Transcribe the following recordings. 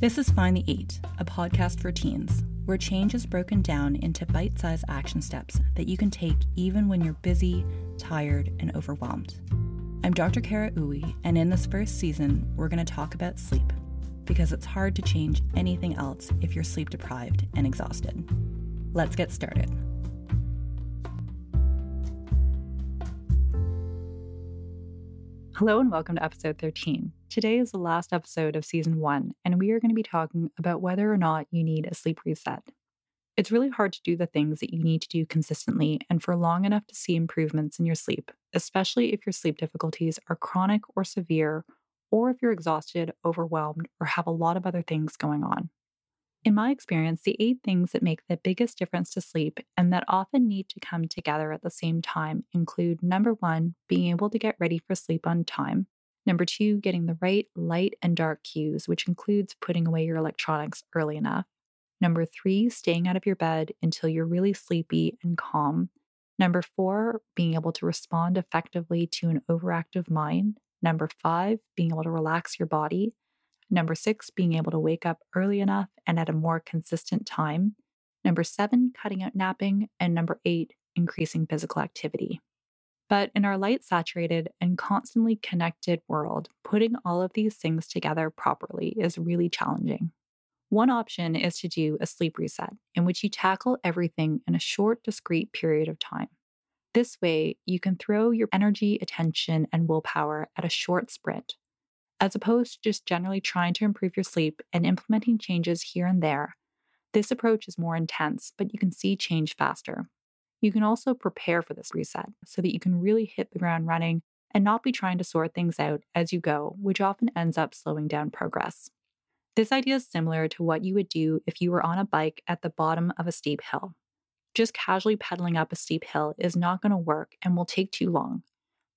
This is Find the Eight, a podcast for teens, where change is broken down into bite sized action steps that you can take even when you're busy, tired, and overwhelmed. I'm Dr. Kara Uwe, and in this first season, we're going to talk about sleep because it's hard to change anything else if you're sleep deprived and exhausted. Let's get started. Hello and welcome to episode 13. Today is the last episode of season one, and we are going to be talking about whether or not you need a sleep reset. It's really hard to do the things that you need to do consistently and for long enough to see improvements in your sleep, especially if your sleep difficulties are chronic or severe, or if you're exhausted, overwhelmed, or have a lot of other things going on. In my experience, the eight things that make the biggest difference to sleep and that often need to come together at the same time include number one, being able to get ready for sleep on time. Number two, getting the right light and dark cues, which includes putting away your electronics early enough. Number three, staying out of your bed until you're really sleepy and calm. Number four, being able to respond effectively to an overactive mind. Number five, being able to relax your body. Number six, being able to wake up early enough and at a more consistent time. Number seven, cutting out napping. And number eight, increasing physical activity. But in our light saturated and constantly connected world, putting all of these things together properly is really challenging. One option is to do a sleep reset, in which you tackle everything in a short, discrete period of time. This way, you can throw your energy, attention, and willpower at a short sprint as opposed to just generally trying to improve your sleep and implementing changes here and there, this approach is more intense, but you can see change faster. You can also prepare for this reset so that you can really hit the ground running and not be trying to sort things out as you go, which often ends up slowing down progress. This idea is similar to what you would do if you were on a bike at the bottom of a steep hill. Just casually pedaling up a steep hill is not going to work and will take too long.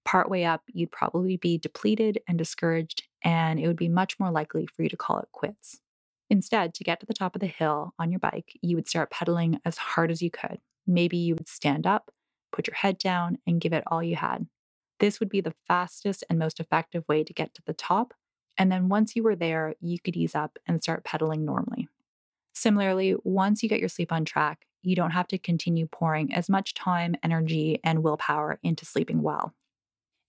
Partway up, you'd probably be depleted and discouraged, and it would be much more likely for you to call it quits. Instead, to get to the top of the hill on your bike, you would start pedaling as hard as you could. Maybe you would stand up, put your head down, and give it all you had. This would be the fastest and most effective way to get to the top. And then once you were there, you could ease up and start pedaling normally. Similarly, once you get your sleep on track, you don't have to continue pouring as much time, energy, and willpower into sleeping well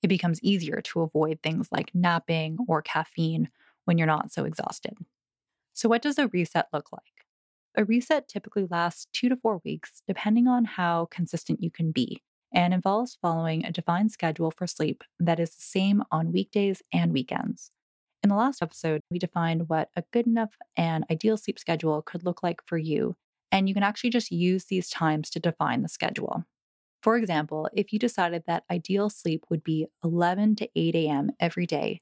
it becomes easier to avoid things like napping or caffeine when you're not so exhausted. So, what does a reset look like? A reset typically lasts two to four weeks, depending on how consistent you can be, and involves following a defined schedule for sleep that is the same on weekdays and weekends. In the last episode, we defined what a good enough and ideal sleep schedule could look like for you, and you can actually just use these times to define the schedule. For example, if you decided that ideal sleep would be 11 to 8 a.m. every day,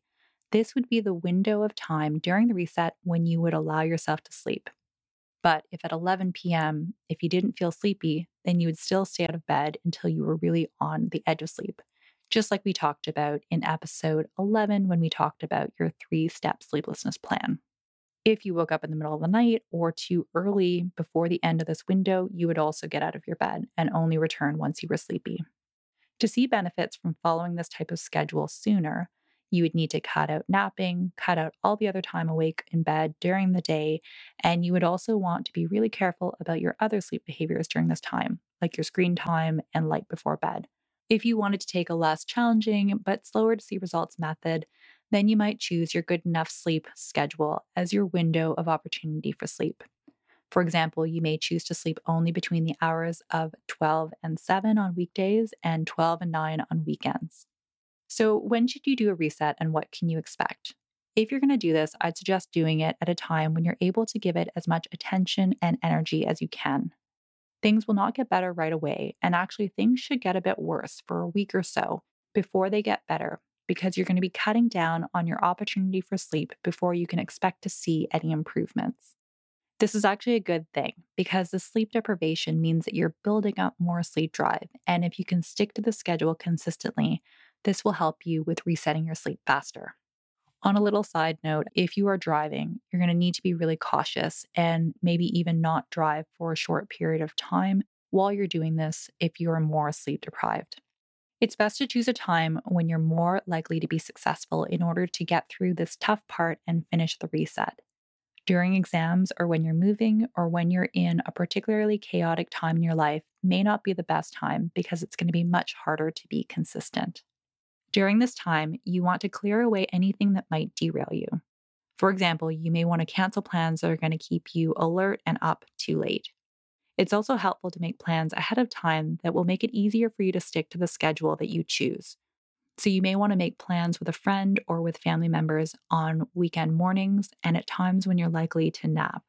this would be the window of time during the reset when you would allow yourself to sleep. But if at 11 p.m., if you didn't feel sleepy, then you would still stay out of bed until you were really on the edge of sleep, just like we talked about in episode 11 when we talked about your three step sleeplessness plan. If you woke up in the middle of the night or too early before the end of this window, you would also get out of your bed and only return once you were sleepy. To see benefits from following this type of schedule sooner, you would need to cut out napping, cut out all the other time awake in bed during the day, and you would also want to be really careful about your other sleep behaviors during this time, like your screen time and light before bed. If you wanted to take a less challenging but slower to see results method, then you might choose your good enough sleep schedule as your window of opportunity for sleep. For example, you may choose to sleep only between the hours of 12 and 7 on weekdays and 12 and 9 on weekends. So, when should you do a reset and what can you expect? If you're going to do this, I'd suggest doing it at a time when you're able to give it as much attention and energy as you can. Things will not get better right away, and actually, things should get a bit worse for a week or so before they get better because you're going to be cutting down on your opportunity for sleep before you can expect to see any improvements. This is actually a good thing because the sleep deprivation means that you're building up more sleep drive. And if you can stick to the schedule consistently, this will help you with resetting your sleep faster. On a little side note, if you are driving, you're going to need to be really cautious and maybe even not drive for a short period of time while you're doing this if you are more sleep deprived. It's best to choose a time when you're more likely to be successful in order to get through this tough part and finish the reset. during exams or when you're moving or when you're in a particularly chaotic time in your life may not be the best time because it's going to be much harder to be consistent. During this time, you want to clear away anything that might derail you. For example, you may want to cancel plans that are going to keep you alert and up too late. It's also helpful to make plans ahead of time that will make it easier for you to stick to the schedule that you choose. So, you may want to make plans with a friend or with family members on weekend mornings and at times when you're likely to nap.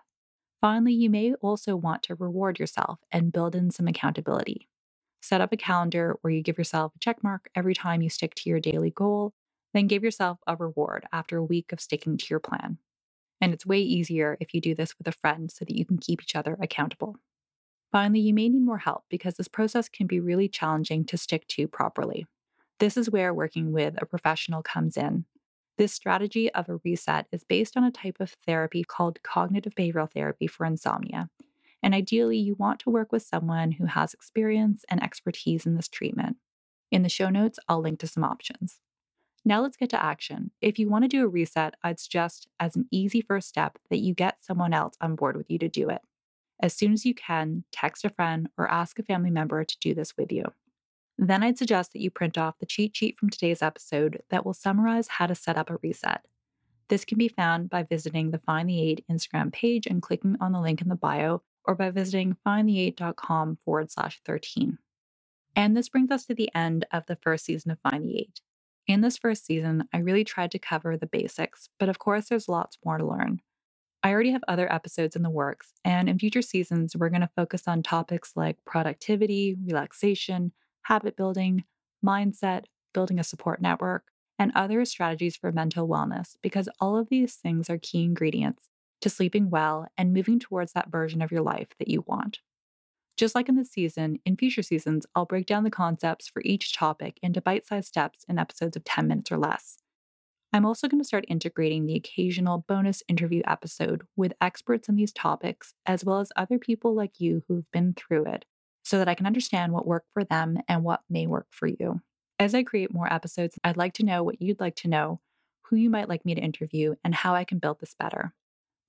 Finally, you may also want to reward yourself and build in some accountability. Set up a calendar where you give yourself a check mark every time you stick to your daily goal, then give yourself a reward after a week of sticking to your plan. And it's way easier if you do this with a friend so that you can keep each other accountable. Finally, you may need more help because this process can be really challenging to stick to properly. This is where working with a professional comes in. This strategy of a reset is based on a type of therapy called cognitive behavioral therapy for insomnia. And ideally, you want to work with someone who has experience and expertise in this treatment. In the show notes, I'll link to some options. Now let's get to action. If you want to do a reset, I'd suggest as an easy first step that you get someone else on board with you to do it. As soon as you can, text a friend or ask a family member to do this with you. Then I'd suggest that you print off the cheat sheet from today's episode that will summarize how to set up a reset. This can be found by visiting the Find the Eight Instagram page and clicking on the link in the bio, or by visiting findthe8.com forward slash 13. And this brings us to the end of the first season of Find the Eight. In this first season, I really tried to cover the basics, but of course, there's lots more to learn. I already have other episodes in the works, and in future seasons, we're going to focus on topics like productivity, relaxation, habit building, mindset, building a support network, and other strategies for mental wellness because all of these things are key ingredients to sleeping well and moving towards that version of your life that you want. Just like in this season, in future seasons, I'll break down the concepts for each topic into bite sized steps in episodes of 10 minutes or less. I'm also going to start integrating the occasional bonus interview episode with experts in these topics, as well as other people like you who've been through it, so that I can understand what worked for them and what may work for you. As I create more episodes, I'd like to know what you'd like to know, who you might like me to interview, and how I can build this better.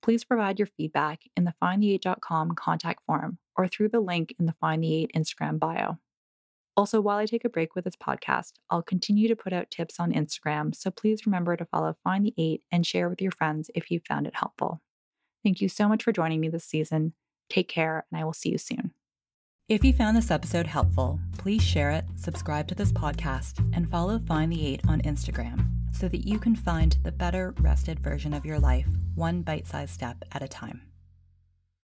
Please provide your feedback in the findthe8.com contact form or through the link in the Find the 8 Instagram bio. Also, while I take a break with this podcast, I'll continue to put out tips on Instagram, so please remember to follow Find the Eight and share with your friends if you found it helpful. Thank you so much for joining me this season. Take care, and I will see you soon. If you found this episode helpful, please share it, subscribe to this podcast, and follow Find the Eight on Instagram so that you can find the better rested version of your life, one bite sized step at a time.